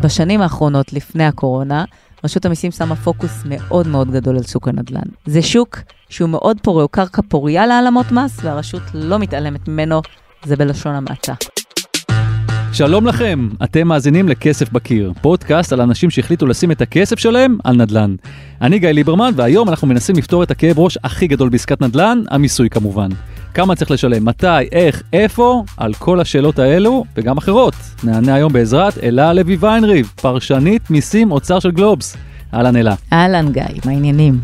בשנים האחרונות, לפני הקורונה, רשות המיסים שמה פוקוס מאוד מאוד גדול על שוק הנדל"ן. זה שוק שהוא מאוד פורה, הוא קרקע פוריה להעלמות מס, והרשות לא מתעלמת ממנו, זה בלשון המעטה. שלום לכם, אתם מאזינים לכסף בקיר, פודקאסט על אנשים שהחליטו לשים את הכסף שלהם על נדל"ן. אני גיא ליברמן, והיום אנחנו מנסים לפתור את הכאב ראש הכי גדול בעסקת נדל"ן, המיסוי כמובן. כמה צריך לשלם, מתי, איך, איפה, על כל השאלות האלו, וגם אחרות. נענה היום בעזרת אלה לוי ויינריב, פרשנית מיסים אוצר של גלובס. אהלן אלה. אהלן גיא, מה העניינים?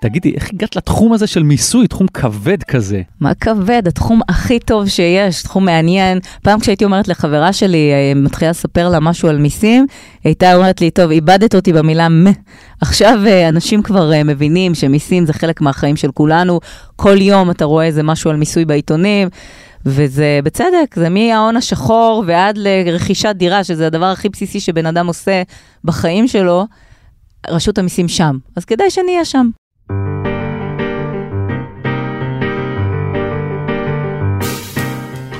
תגידי, איך הגעת לתחום הזה של מיסוי, תחום כבד כזה? מה כבד? התחום הכי טוב שיש, תחום מעניין. פעם כשהייתי אומרת לחברה שלי, אה, מתחילה לספר לה משהו על מיסים, הייתה אומרת לי, טוב, איבדת אותי במילה מ. עכשיו אה, אנשים כבר אה, מבינים שמיסים זה חלק מהחיים של כולנו. כל יום אתה רואה איזה משהו על מיסוי בעיתונים. וזה בצדק, זה מההון השחור ועד לרכישת דירה, שזה הדבר הכי בסיסי שבן אדם עושה בחיים שלו, רשות המיסים שם. אז כדאי שנהיה שם.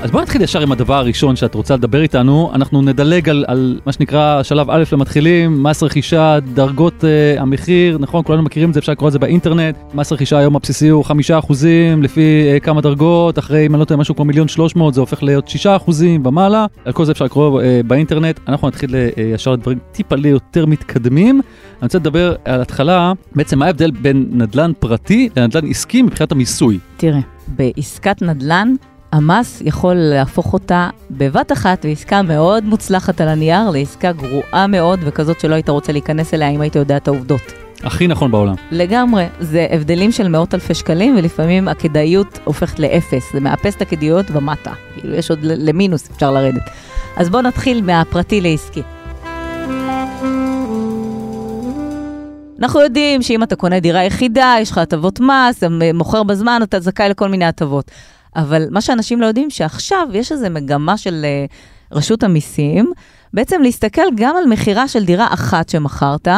אז בוא נתחיל ישר עם הדבר הראשון שאת רוצה לדבר איתנו. אנחנו נדלג על, על מה שנקרא שלב א' למתחילים, מס רכישה, דרגות uh, המחיר, נכון? כולנו מכירים את זה, אפשר לקרוא את זה באינטרנט. מס רכישה היום הבסיסי הוא חמישה אחוזים לפי uh, כמה דרגות, אחרי, אם אני לא טועה, משהו כמו מיליון שלוש מאות, זה הופך להיות שישה אחוזים ומעלה. על כל זה אפשר לקרוא uh, באינטרנט. אנחנו נתחיל uh, ישר לדברים טיפה ליותר מתקדמים. אני רוצה לדבר על התחלה, בעצם מה ההבדל בין נדל"ן פרטי לנדל"ן עסקי מבחינת המיסוי. תראה, בעסקת נדל"ן, המס יכול להפוך אותה בבת אחת לעסקה מאוד מוצלחת על הנייר, לעסקה גרועה מאוד וכזאת שלא היית רוצה להיכנס אליה אם היית יודע את העובדות. הכי נכון בעולם. לגמרי, זה הבדלים של מאות אלפי שקלים ולפעמים הכדאיות הופכת לאפס, זה מאפס את הכדאיות ומטה, כאילו יש עוד למינוס אפשר לרדת. אז בואו נתחיל מהפרטי לעסקי. אנחנו יודעים שאם אתה קונה דירה יחידה, יש לך הטבות מס, מוכר בזמן, אתה זכאי לכל מיני הטבות. אבל מה שאנשים לא יודעים, שעכשיו יש איזו מגמה של uh, רשות המיסים, בעצם להסתכל גם על מכירה של דירה אחת שמכרת,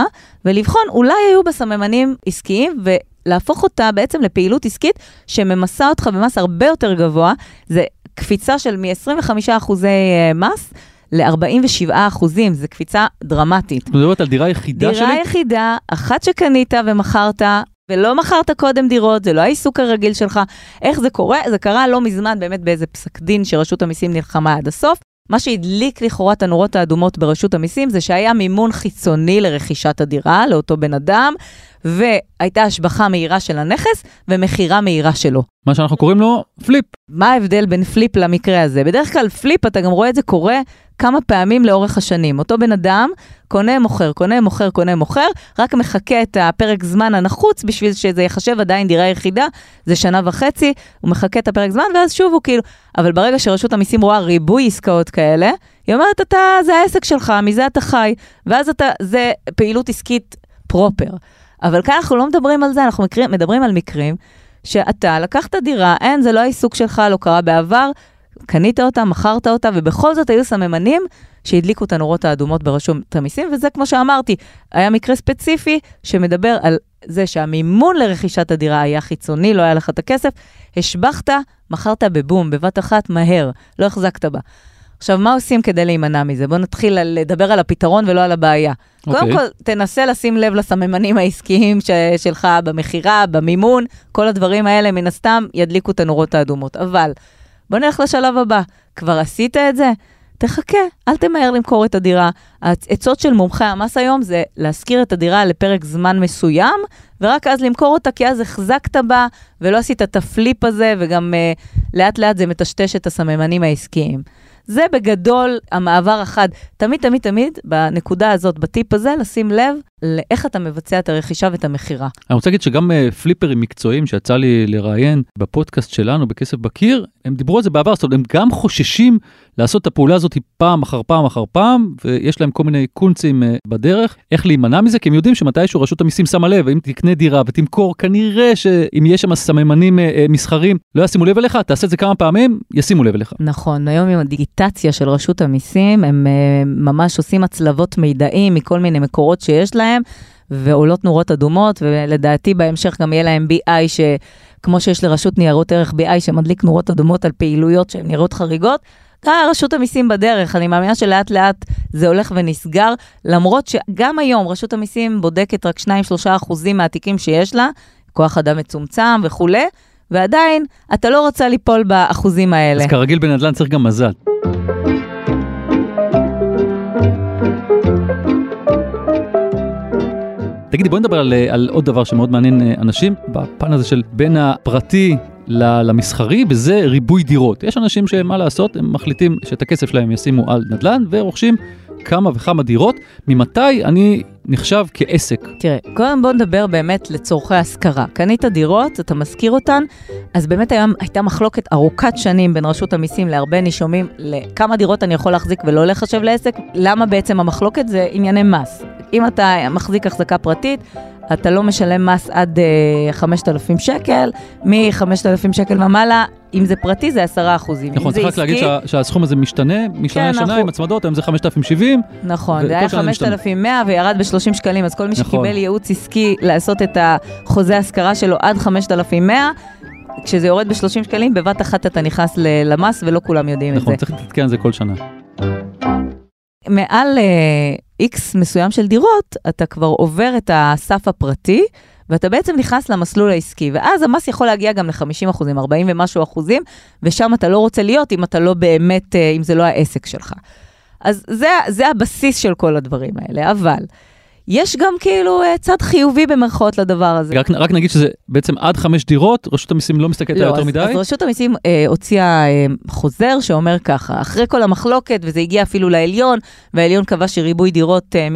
ולבחון אולי היו בה סממנים עסקיים, ולהפוך אותה בעצם לפעילות עסקית שממסה אותך במס הרבה יותר גבוה. זה קפיצה של מ-25 אחוזי מס. ל-47 אחוזים, זו קפיצה דרמטית. את מדברת על דירה יחידה דירה שלי? דירה יחידה, אחת שקנית ומכרת, ולא מכרת קודם דירות, זה לא העיסוק הרגיל שלך. איך זה קורה? זה קרה לא מזמן באמת באיזה פסק דין שרשות המיסים נלחמה עד הסוף. מה שהדליק לכאורה את הנורות האדומות ברשות המיסים זה שהיה מימון חיצוני לרכישת הדירה לאותו בן אדם, והייתה השבחה מהירה של הנכס ומכירה מהירה שלו. מה שאנחנו קוראים לו flip. מה ההבדל בין flip למקרה הזה? בדרך כלל flip, אתה גם רואה את זה קורה כמה פעמים לאורך השנים. אותו בן אדם קונה, מוכר, קונה, מוכר, קונה, מוכר, רק מחכה את הפרק זמן הנחוץ בשביל שזה יחשב עדיין דירה יחידה, זה שנה וחצי, הוא מחכה את הפרק זמן, ואז שוב הוא כאילו... אבל ברגע שרשות המיסים רואה ריבוי עסקאות כאלה, היא אומרת, אתה, זה העסק שלך, מזה אתה חי, ואז אתה, זה פעילות עסקית proper. אבל כאן אנחנו לא מדברים על זה, אנחנו מדברים על מקרים שאתה לקחת דירה, אין, זה לא העיסוק שלך, לא קרה בעבר, קנית אותה, מכרת אותה, ובכל זאת היו סממנים שהדליקו את הנורות האדומות ברשות המיסים, וזה כמו שאמרתי, היה מקרה ספציפי שמדבר על זה שהמימון לרכישת הדירה היה חיצוני, לא היה לך את הכסף, השבחת, מכרת בבום, בבת אחת, מהר, לא החזקת בה. עכשיו, מה עושים כדי להימנע מזה? בואו נתחיל לדבר על הפתרון ולא על הבעיה. Okay. קודם אוקיי. כל, תנסה לשים לב לסממנים העסקיים ש- שלך במכירה, במימון, כל הדברים האלה מן הסתם ידליקו את הנורות האדומות. אבל בוא נלך לשלב הבא. כבר עשית את זה? תחכה, אל תמהר למכור את הדירה. העצות של מומחי המס היום זה להשכיר את הדירה לפרק זמן מסוים, ורק אז למכור אותה, כי אז החזקת בה ולא עשית את הפליפ הזה, וגם uh, לאט לאט זה מטשטש את הסממנים העסקיים. זה בגדול המעבר החד. תמיד, תמיד, תמיד, בנקודה הזאת, בטיפ הזה, לשים לב לאיך אתה מבצע את הרכישה ואת המכירה. אני רוצה להגיד שגם uh, פליפרים מקצועיים שיצא לי לראיין בפודקאסט שלנו, בכסף בקיר, הם דיברו על זה בעבר, זאת אומרת, הם גם חוששים לעשות את הפעולה הזאת פעם אחר פעם אחר פעם, ויש להם כל מיני קונצים uh, בדרך, איך להימנע מזה, כי הם יודעים שמתישהו רשות המיסים שמה לב, אם תקנה דירה ותמכור, כנראה שאם יש שם סממנים uh, מסחרים, לא ישימו לב אליך, תעשה את זה כמה פעמים, ישימו לב אליך. נכון, היום עם הדיגיטציה של רשות המיסים, הם ממש עושים הצלבות מידעים מכל מיני מקורות שיש להם. ועולות נורות אדומות, ולדעתי בהמשך גם יהיה להם BI, שכמו שיש לרשות ניירות ערך BI שמדליק נורות אדומות על פעילויות שהן נראות חריגות, גם רשות המיסים בדרך, אני מאמינה שלאט לאט זה הולך ונסגר, למרות שגם היום רשות המיסים בודקת רק 2-3 אחוזים מהתיקים שיש לה, כוח אדם מצומצם וכולי, ועדיין אתה לא רוצה ליפול באחוזים האלה. אז כרגיל בנדל"ן צריך גם מזל. תגידי, בואי נדבר על, על עוד דבר שמאוד מעניין אה, אנשים, בפן הזה של בין הפרטי למסחרי, וזה ריבוי דירות. יש אנשים שמה לעשות, הם מחליטים שאת הכסף שלהם ישימו על נדל"ן ורוכשים כמה וכמה דירות. ממתי אני נחשב כעסק? תראה, קודם בוא נדבר באמת לצורכי השכרה. קנית דירות, אתה משכיר אותן, אז באמת היום הייתה מחלוקת ארוכת שנים בין רשות המיסים להרבה נישומים לכמה דירות אני יכול להחזיק ולא לחשב לעסק. למה בעצם המחלוקת? זה ענייני מס. אם אתה מחזיק החזקה פרטית, אתה לא משלם מס עד uh, 5,000 שקל, מ-5,000 שקל ומעלה, אם זה פרטי זה 10 אחוזים. נכון, צריך רק להגיד שה, שהסכום הזה משתנה משנה כן, לשנה אנחנו... עם הצמדות, היום זה 5,070. נכון, זה היה 5,100 וירד ב-30 שקלים, אז כל מי נכון. שקיבל ייעוץ עסקי לעשות את החוזה השכרה שלו עד 5,100, כשזה יורד ב-30 שקלים, בבת אחת אתה נכנס למס ולא כולם יודעים נכון, את זה. נכון, צריך להתעדכן על זה כל שנה. מעל איקס uh, מסוים של דירות, אתה כבר עובר את הסף הפרטי, ואתה בעצם נכנס למסלול העסקי, ואז המס יכול להגיע גם ל-50 אחוזים, 40 ומשהו אחוזים, ושם אתה לא רוצה להיות אם אתה לא באמת, uh, אם זה לא העסק שלך. אז זה, זה הבסיס של כל הדברים האלה, אבל יש גם כאילו אה, צד חיובי במרכאות לדבר הזה. רק, רק נגיד שזה בעצם עד חמש דירות, רשות המיסים לא מסתכלת לא, יותר אז, מדי? אז רשות המיסים אה, הוציאה אה, חוזר שאומר ככה, אחרי כל המחלוקת, וזה הגיע אפילו לעליון, והעליון קבע שריבוי דירות, אה,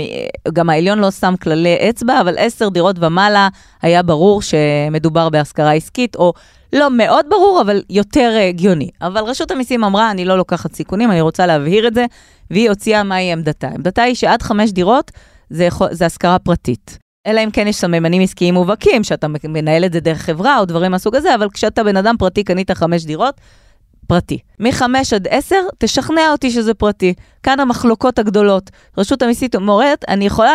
גם העליון לא שם כללי אצבע, אבל עשר דירות ומעלה היה ברור שמדובר בהשכרה עסקית, או לא מאוד ברור, אבל יותר אה, הגיוני. אבל רשות המיסים אמרה, אני לא לוקחת סיכונים, אני רוצה להבהיר את זה, והיא הוציאה מהי עמדתה. עמדתה היא שעד חמש דירות, זה, זה השכרה פרטית. אלא אם כן יש סממנים עסקיים מובהקים, שאתה מנהל את זה דרך חברה או דברים מהסוג הזה, אבל כשאתה בן אדם פרטי, קנית חמש דירות, פרטי. מחמש עד עשר, תשכנע אותי שזה פרטי. כאן המחלוקות הגדולות. רשות המיסים אומרת, אני יכולה,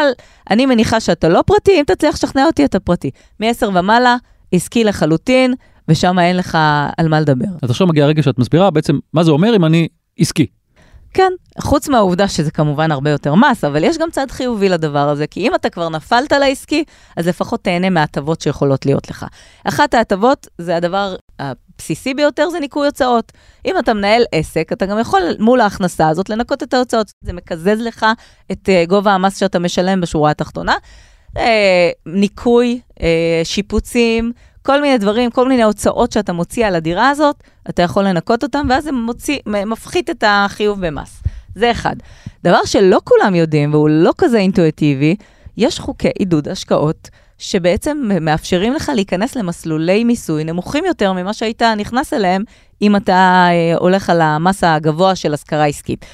אני מניחה שאתה לא פרטי, אם תצליח לשכנע אותי, אתה פרטי. מעשר ומעלה, עסקי לחלוטין, ושם אין לך על מה לדבר. אז עכשיו מגיע הרגע שאת מסבירה בעצם מה זה אומר אם אני עסקי. כן, חוץ מהעובדה שזה כמובן הרבה יותר מס, אבל יש גם צד חיובי לדבר הזה, כי אם אתה כבר נפלת לעסקי, אז לפחות תהנה מההטבות שיכולות להיות לך. אחת ההטבות זה הדבר הבסיסי ביותר, זה ניכוי הוצאות. אם אתה מנהל עסק, אתה גם יכול מול ההכנסה הזאת לנקות את ההוצאות. זה מקזז לך את uh, גובה המס שאתה משלם בשורה התחתונה. Uh, ניקוי, uh, שיפוצים, כל מיני דברים, כל מיני הוצאות שאתה מוציא על הדירה הזאת, אתה יכול לנקות אותם, ואז זה מוציא, מפחית את החיוב במס. זה אחד. דבר שלא כולם יודעים, והוא לא כזה אינטואיטיבי, יש חוקי עידוד השקעות שבעצם מאפשרים לך להיכנס למסלולי מיסוי נמוכים יותר ממה שהיית נכנס אליהם אם אתה אה, הולך על המס הגבוה של השכרה עסקית.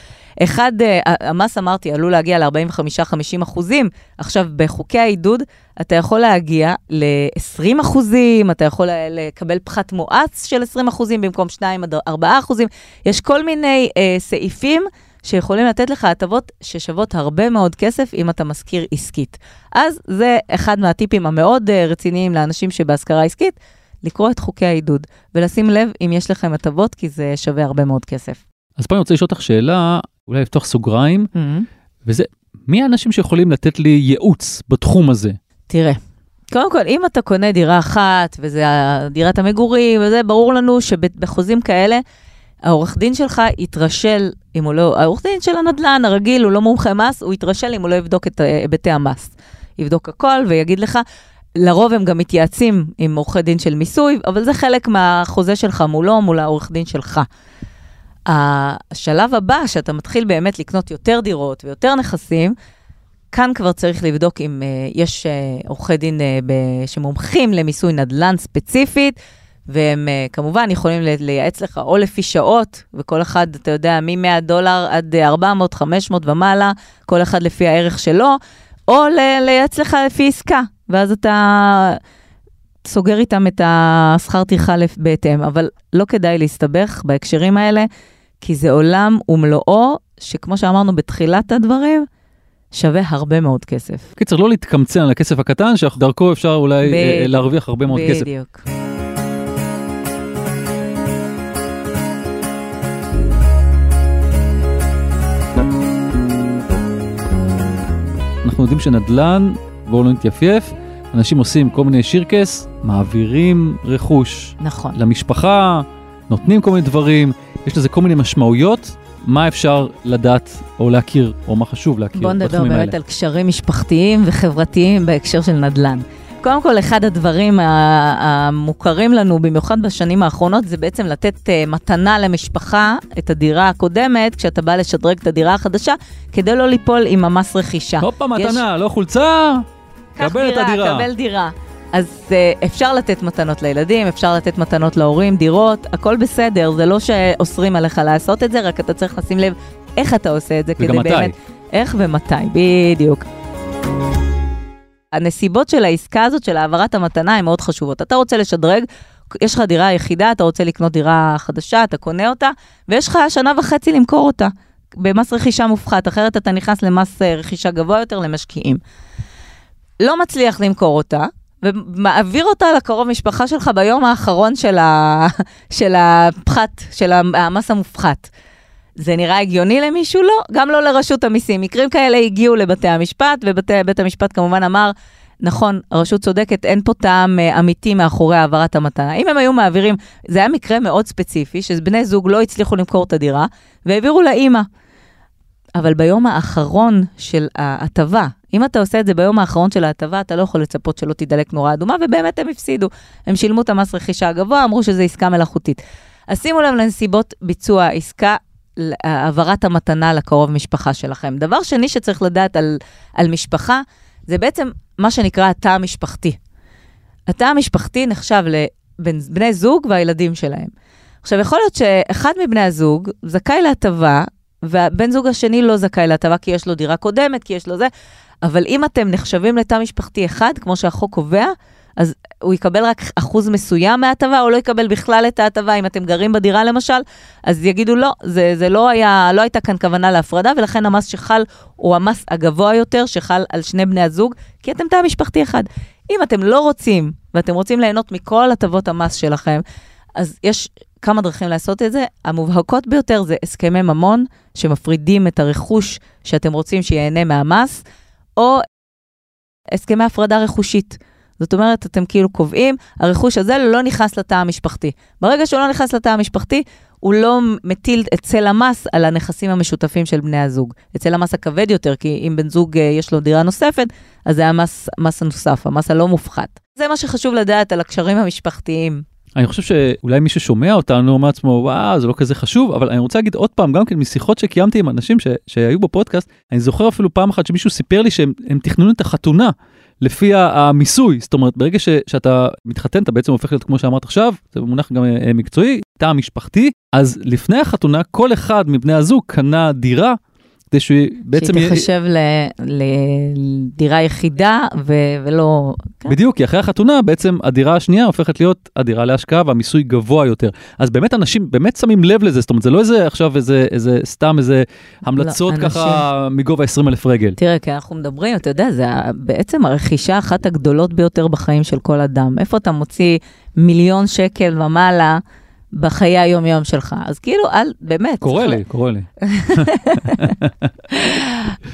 אחד, אה, המס אמרתי, עלול להגיע ל-45-50 אחוזים. עכשיו, בחוקי העידוד, אתה יכול להגיע ל-20 אחוזים, אתה יכול לקבל פחת מואץ של 20 אחוזים במקום 2 עד 4 אחוזים. יש כל מיני אה, סעיפים שיכולים לתת לך הטבות ששוות הרבה מאוד כסף אם אתה משכיר עסקית. אז זה אחד מהטיפים המאוד אה, רציניים לאנשים שבהשכרה עסקית, לקרוא את חוקי העידוד ולשים לב אם יש לכם הטבות, כי זה שווה הרבה מאוד כסף. אז פה אני רוצה לשאול אותך שאלה, אולי לפתוח סוגריים, mm-hmm. וזה, מי האנשים שיכולים לתת לי ייעוץ בתחום הזה? תראה, קודם כל, אם אתה קונה דירה אחת, וזה דירת המגורים, וזה, ברור לנו שבחוזים כאלה, העורך דין שלך יתרשל, אם הוא לא, העורך דין של הנדל"ן הרגיל, הוא לא מומחה מס, הוא יתרשל אם הוא לא יבדוק את היבטי המס. יבדוק הכל ויגיד לך, לרוב הם גם מתייעצים עם עורכי דין של מיסוי, אבל זה חלק מהחוזה שלך מולו, מול העורך דין שלך. השלב הבא, שאתה מתחיל באמת לקנות יותר דירות ויותר נכסים, כאן כבר צריך לבדוק אם uh, יש uh, עורכי דין uh, ב- שמומחים למיסוי נדל"ן ספציפית, והם uh, כמובן יכולים לייעץ לך או לפי שעות, וכל אחד, אתה יודע, מ-100 דולר עד 400, 500 ומעלה, כל אחד לפי הערך שלו, או לייעץ לך לפי עסקה, ואז אתה סוגר איתם את השכר טרחה בהתאם, אבל לא כדאי להסתבך בהקשרים האלה. כי זה עולם ומלואו, שכמו שאמרנו בתחילת הדברים, שווה הרבה מאוד כסף. קיצר, לא להתקמצן על הכסף הקטן, שדרכו אפשר אולי אה, אה, להרוויח הרבה מאוד כסף. בדיוק. אנחנו יודעים שנדל"ן, בואו לא נתייפייף, אנשים עושים כל מיני שירקס, מעבירים רכוש. נכון. למשפחה, נותנים כל מיני דברים. יש לזה כל מיני משמעויות. מה אפשר לדעת או להכיר, או מה חשוב להכיר בוא נדבר בתחומים באמת האלה? על קשרים משפחתיים וחברתיים בהקשר של נדל"ן. קודם כל, אחד הדברים המוכרים לנו, במיוחד בשנים האחרונות, זה בעצם לתת uh, מתנה למשפחה את הדירה הקודמת, כשאתה בא לשדרג את הדירה החדשה, כדי לא ליפול עם המס רכישה. הופה, יש- מתנה, לא חולצה, קבל את הדירה. קבל דירה. אז uh, אפשר לתת מתנות לילדים, אפשר לתת מתנות להורים, דירות, הכל בסדר, זה לא שאוסרים עליך לעשות את זה, רק אתה צריך לשים לב איך אתה עושה את זה, וגם כדי מתי. באמת... איך ומתי, בדיוק. הנסיבות של העסקה הזאת, של העברת המתנה, הן מאוד חשובות. אתה רוצה לשדרג, יש לך דירה יחידה, אתה רוצה לקנות דירה חדשה, אתה קונה אותה, ויש לך שנה וחצי למכור אותה, במס רכישה מופחת, אחרת אתה נכנס למס אה, רכישה גבוה יותר למשקיעים. לא מצליח למכור אותה, ומעביר אותה לקרוב משפחה שלך ביום האחרון של, ה... של הפחת, של המס המופחת. זה נראה הגיוני למישהו? לא, גם לא לרשות המיסים. מקרים כאלה הגיעו לבתי המשפט, ובית המשפט כמובן אמר, נכון, הרשות צודקת, אין פה טעם אה, אמיתי מאחורי העברת המתנה. אם הם היו מעבירים, זה היה מקרה מאוד ספציפי, שבני זוג לא הצליחו למכור את הדירה, והעבירו לאימא. אבל ביום האחרון של ההטבה, אם אתה עושה את זה ביום האחרון של ההטבה, אתה לא יכול לצפות שלא תידלק נורה אדומה, ובאמת הם הפסידו. הם שילמו את המס רכישה הגבוה, אמרו שזו עסקה מלאכותית. אז שימו לב לנסיבות ביצוע העסקה, העברת המתנה לקרוב משפחה שלכם. דבר שני שצריך לדעת על, על משפחה, זה בעצם מה שנקרא התא המשפחתי. התא המשפחתי נחשב לבני זוג והילדים שלהם. עכשיו, יכול להיות שאחד מבני הזוג זכאי להטבה, והבן זוג השני לא זכאי להטבה כי יש לו דירה קודמת, כי יש לו זה, אבל אם אתם נחשבים לתא משפחתי אחד, כמו שהחוק קובע, אז הוא יקבל רק אחוז מסוים מההטבה, או לא יקבל בכלל את ההטבה, אם אתם גרים בדירה למשל, אז יגידו לא, זה, זה לא, היה, לא הייתה כאן כוונה להפרדה, ולכן המס שחל הוא המס הגבוה יותר שחל על שני בני הזוג, כי אתם תא משפחתי אחד. אם אתם לא רוצים, ואתם רוצים ליהנות מכל הטבות המס שלכם, אז יש כמה דרכים לעשות את זה. המובהקות ביותר זה הסכמי ממון, שמפרידים את הרכוש שאתם רוצים שיהנה מהמס, או הסכמי הפרדה רכושית. זאת אומרת, אתם כאילו קובעים, הרכוש הזה לא נכנס לתא המשפחתי. ברגע שהוא לא נכנס לתא המשפחתי, הוא לא מטיל את צל המס על הנכסים המשותפים של בני הזוג. את צל המס הכבד יותר, כי אם בן זוג יש לו דירה נוספת, אז זה המס, המס הנוסף, המס הלא מופחת. זה מה שחשוב לדעת על הקשרים המשפחתיים. אני חושב שאולי מי ששומע אותנו אומר לעצמו, וואו, זה לא כזה חשוב, אבל אני רוצה להגיד עוד פעם, גם כן משיחות שקיימתי עם אנשים ש, שהיו בפודקאסט, אני זוכר אפילו פעם אחת שמישהו סיפר לי שהם הם תכננו את החתונה לפי המיסוי, זאת אומרת, ברגע ש, שאתה מתחתן, אתה בעצם הופך להיות, כמו שאמרת עכשיו, זה מונח גם אה, מקצועי, תא משפחתי, אז לפני החתונה, כל אחד מבני הזוג קנה דירה. כדי שהיא בעצם... שהיא תחשב לדירה יחידה ו- ולא... כן? בדיוק, כי אחרי החתונה בעצם הדירה השנייה הופכת להיות הדירה להשקעה והמיסוי גבוה יותר. אז באמת אנשים באמת שמים לב לזה, זאת אומרת זה לא איזה עכשיו איזה, איזה סתם איזה המלצות לא, ככה אנשים... מגובה 20 אלף רגל. תראה, כי אנחנו מדברים, אתה יודע, זה בעצם הרכישה אחת הגדולות ביותר בחיים של כל אדם. איפה אתה מוציא מיליון שקל ומעלה? בחיי היום-יום שלך. אז כאילו, אל, באמת. קורה לי, קורה לי.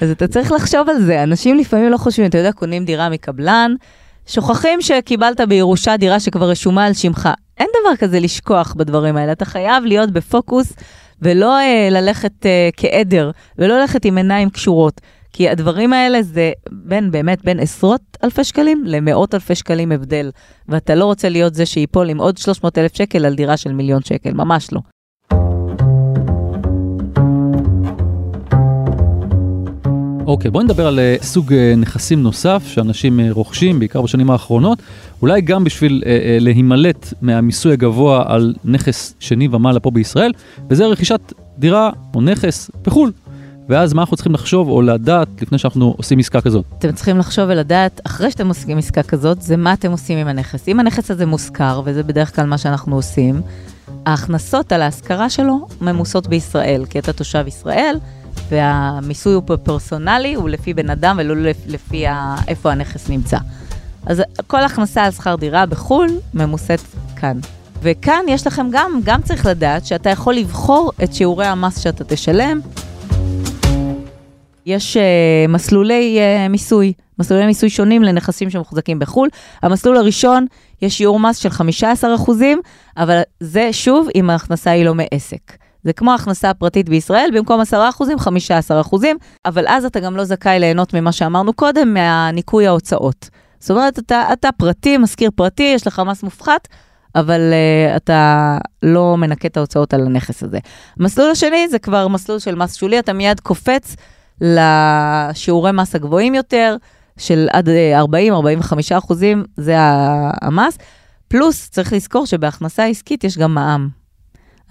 אז אתה צריך לחשוב על זה. אנשים לפעמים לא חושבים, אתה יודע, קונים דירה מקבלן, שוכחים שקיבלת בירושה דירה שכבר רשומה על שמך. אין דבר כזה לשכוח בדברים האלה. אתה חייב להיות בפוקוס ולא אה, ללכת אה, כעדר, ולא ללכת עם עיניים קשורות. כי הדברים האלה זה בין, באמת, בין עשרות אלפי שקלים למאות אלפי שקלים הבדל. ואתה לא רוצה להיות זה שיפול עם עוד 300 אלף שקל על דירה של מיליון שקל, ממש לא. אוקיי, okay, בואי נדבר על uh, סוג uh, נכסים נוסף שאנשים uh, רוכשים, בעיקר בשנים האחרונות, אולי גם בשביל להימלט מהמיסוי הגבוה על נכס שני ומעלה פה בישראל, וזה רכישת דירה או נכס בחו"ל. ואז מה אנחנו צריכים לחשוב או לדעת לפני שאנחנו עושים עסקה כזאת? אתם צריכים לחשוב ולדעת, אחרי שאתם עושים עסקה כזאת, זה מה אתם עושים עם הנכס. אם הנכס הזה מושכר, וזה בדרך כלל מה שאנחנו עושים, ההכנסות על ההשכרה שלו ממוסות בישראל, כי אתה תושב ישראל, והמיסוי הוא פרסונלי, הוא לפי בן אדם ולא לפי איפה הנכס נמצא. אז כל הכנסה על שכר דירה בחו"ל ממוסת כאן. וכאן יש לכם גם, גם צריך לדעת שאתה יכול לבחור את שיעורי המס שאתה תשלם. יש uh, מסלולי uh, מיסוי, מסלולי מיסוי שונים לנכסים שמוחזקים בחו"ל. המסלול הראשון, יש שיעור מס של 15 אחוזים, אבל זה שוב אם ההכנסה היא לא מעסק. זה כמו ההכנסה הפרטית בישראל, במקום 10 אחוזים, 15 אחוזים, אבל אז אתה גם לא זכאי ליהנות ממה שאמרנו קודם, מהניכוי ההוצאות. זאת אומרת, אתה, אתה פרטי, משכיר פרטי, יש לך מס מופחת, אבל uh, אתה לא מנקה את ההוצאות על הנכס הזה. המסלול השני זה כבר מסלול של מס שולי, אתה מיד קופץ לשיעורי מס הגבוהים יותר, של עד 40-45 אה, אחוזים, זה המס. פלוס, צריך לזכור שבהכנסה עסקית יש גם מע"מ.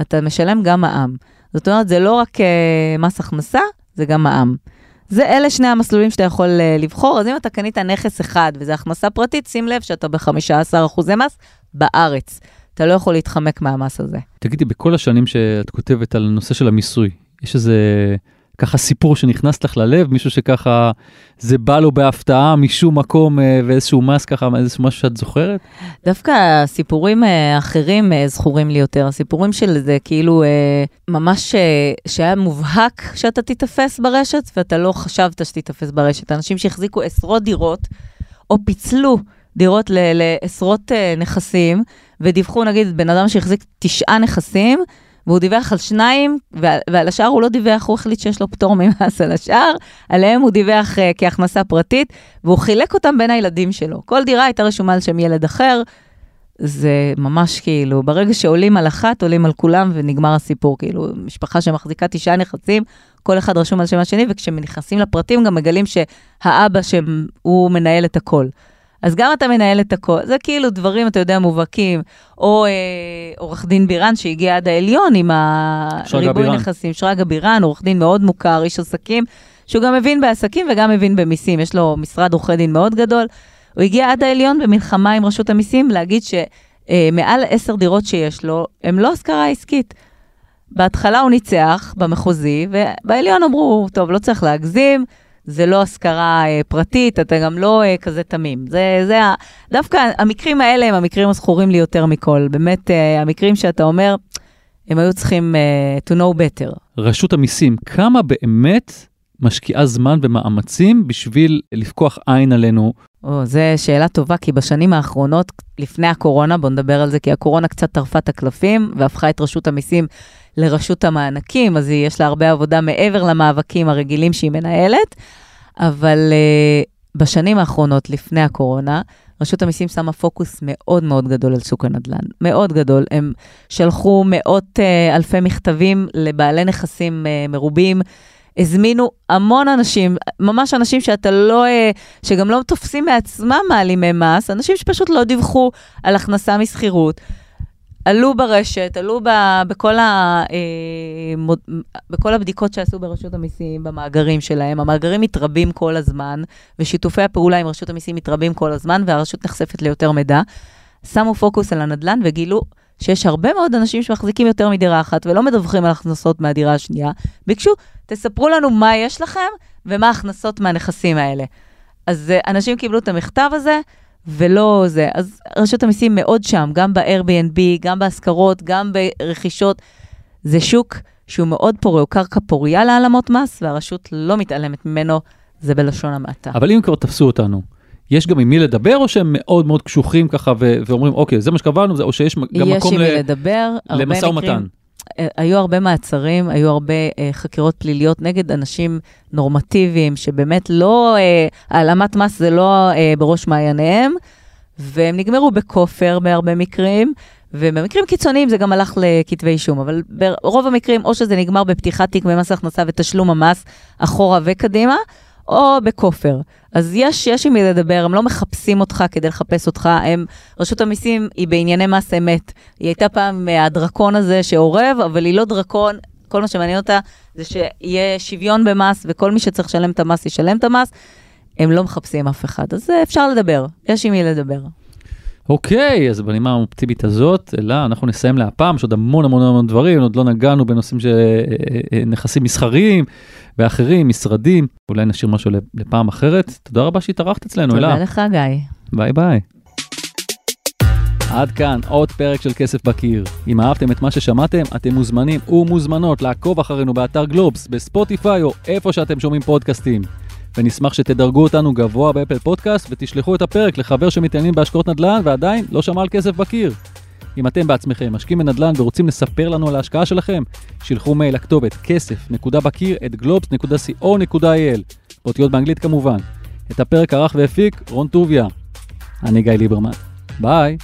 אתה משלם גם מע"מ. זאת אומרת, זה לא רק uh, מס הכנסה, זה גם מע"מ. זה אלה שני המסלולים שאתה יכול uh, לבחור, אז אם אתה קנית נכס אחד וזה הכנסה פרטית, שים לב שאתה ב-15% מס בארץ. אתה לא יכול להתחמק מהמס הזה. תגידי, בכל השנים שאת כותבת על הנושא של המיסוי, יש איזה ככה סיפור שנכנס לך ללב, מישהו שככה זה בא לו בהפתעה משום מקום אה, ואיזשהו מס ככה, איזשהו משהו שאת זוכרת? דווקא סיפורים אה, אחרים אה, זכורים לי יותר, הסיפורים של זה כאילו ממש שהיה מובהק שאתה תיתפס ברשת ואתה לא חשבת שתיתפס ברשת. אנשים שהחזיקו עשרות דירות או פיצלו דירות לעשרות נכסים ודיווחו נגיד בן אדם שהחזיק תשעה נכסים, והוא דיווח על שניים, ועל, השאר הוא לא דיווח, הוא החליט שיש לו פטור ממס על השאר, עליהם הוא דיווח uh, כהכנסה פרטית, והוא חילק אותם בין הילדים שלו. כל דירה הייתה רשומה על שם ילד אחר, זה ממש כאילו, ברגע שעולים על אחת, עולים על כולם ונגמר הסיפור. כאילו, משפחה שמחזיקה תשעה נכסים, כל אחד רשום על שם השני, וכשנכנסים לפרטים גם מגלים שהאבא שהוא מנהל את הכל. אז גם אתה מנהל את הכל, זה כאילו דברים, אתה יודע, מובהקים. או אה, עורך דין בירן שהגיע עד העליון עם הריבוי נכסים, שרגא בירן, עורך דין מאוד מוכר, איש עסקים, שהוא גם מבין בעסקים וגם מבין במיסים, יש לו משרד עורכי דין מאוד גדול. הוא הגיע עד העליון במלחמה עם רשות המיסים להגיד שמעל אה, עשר דירות שיש לו, הן לא השכרה עסקית. בהתחלה הוא ניצח במחוזי, ובעליון אמרו, טוב, לא צריך להגזים, זה לא השכרה אה, פרטית, אתה גם לא אה, כזה תמים. זה, זה, דווקא המקרים האלה הם המקרים הזכורים לי יותר מכל. באמת, אה, המקרים שאתה אומר, הם היו צריכים אה, to know better. רשות המיסים, כמה באמת משקיעה זמן ומאמצים בשביל לפקוח עין עלינו? או, זו שאלה טובה, כי בשנים האחרונות, לפני הקורונה, בוא נדבר על זה, כי הקורונה קצת טרפה את הקלפים והפכה את רשות המיסים לרשות המענקים, אז יש לה הרבה עבודה מעבר למאבקים הרגילים שהיא מנהלת, אבל uh, בשנים האחרונות, לפני הקורונה, רשות המיסים שמה פוקוס מאוד מאוד גדול על שוק הנדל"ן, מאוד גדול. הם שלחו מאות uh, אלפי מכתבים לבעלי נכסים uh, מרובים. הזמינו המון אנשים, ממש אנשים שאתה לא, שגם לא תופסים מעצמם מעלימי מס, אנשים שפשוט לא דיווחו על הכנסה משכירות. עלו ברשת, עלו ב, בכל, ה, אה, מוד, בכל הבדיקות שעשו ברשות המיסים, במאגרים שלהם. המאגרים מתרבים כל הזמן, ושיתופי הפעולה עם רשות המיסים מתרבים כל הזמן, והרשות נחשפת ליותר מידע. שמו פוקוס על הנדל"ן וגילו שיש הרבה מאוד אנשים שמחזיקים יותר מדירה אחת ולא מדווחים על הכנסות מהדירה השנייה. ביקשו, תספרו לנו מה יש לכם ומה ההכנסות מהנכסים האלה. אז אה, אנשים קיבלו את המכתב הזה, ולא זה. אז רשות המיסים מאוד שם, גם ב-Airbnb, גם בהשכרות, גם ברכישות. זה שוק שהוא מאוד פורה, הוא קרקע פוריה להעלמות מס, והרשות לא מתעלמת ממנו, זה בלשון המעטה. אבל אם כבר תפסו אותנו, יש גם עם מי לדבר, או שהם מאוד מאוד קשוחים ככה ו- ואומרים, אוקיי, זה מה שקבענו, או שיש גם מקום ל- לדבר, למשא ומתן? אה, היו הרבה מעצרים, היו הרבה uh, חקירות פליליות נגד אנשים נורמטיביים, שבאמת לא, אה, העלמת uh, מס זה לא uh, בראש מעייניהם, והם נגמרו בכופר בהרבה מקרים, ובמקרים קיצוניים זה גם הלך לכתבי אישום, אבל ברוב המקרים או שזה נגמר בפתיחת תיק במס הכנסה ותשלום המס אחורה וקדימה, או בכופר. אז יש, יש עם מי לדבר, הם לא מחפשים אותך כדי לחפש אותך, הם, רשות המיסים היא בענייני מס אמת. היא הייתה פעם הדרקון הזה שעורב, אבל היא לא דרקון, כל מה שמעניין אותה זה שיהיה שוויון במס, וכל מי שצריך לשלם את המס ישלם את המס. הם לא מחפשים אף אחד, אז אפשר לדבר, יש עם מי לדבר. אוקיי, אז בנימה האופטימית הזאת, אלה, אנחנו נסיים להפעם, יש עוד המון המון המון דברים, עוד לא נגענו בנושאים של אה, אה, אה, נכסים מסחריים ואחרים, משרדים, אולי נשאיר משהו לפעם אחרת. תודה רבה שהתארחת אצלנו, אלה. תודה לך, גיא. ביי ביי. עד כאן עוד פרק של כסף בקיר. אם אהבתם את מה ששמעתם, אתם מוזמנים ומוזמנות לעקוב אחרינו באתר גלובס, בספוטיפיי או איפה שאתם שומעים פודקאסטים. ונשמח שתדרגו אותנו גבוה באפל פודקאסט ותשלחו את הפרק לחבר שמתעניינים בהשקעות נדל"ן ועדיין לא שמע על כסף בקיר. אם אתם בעצמכם משקיעים בנדל"ן ורוצים לספר לנו על ההשקעה שלכם, שילחו מייל לכתובת כסף.בקיר at globes.co.il, באותיות באנגלית כמובן. את הפרק ערך והפיק רון טוביה. אני גיא ליברמן. ביי.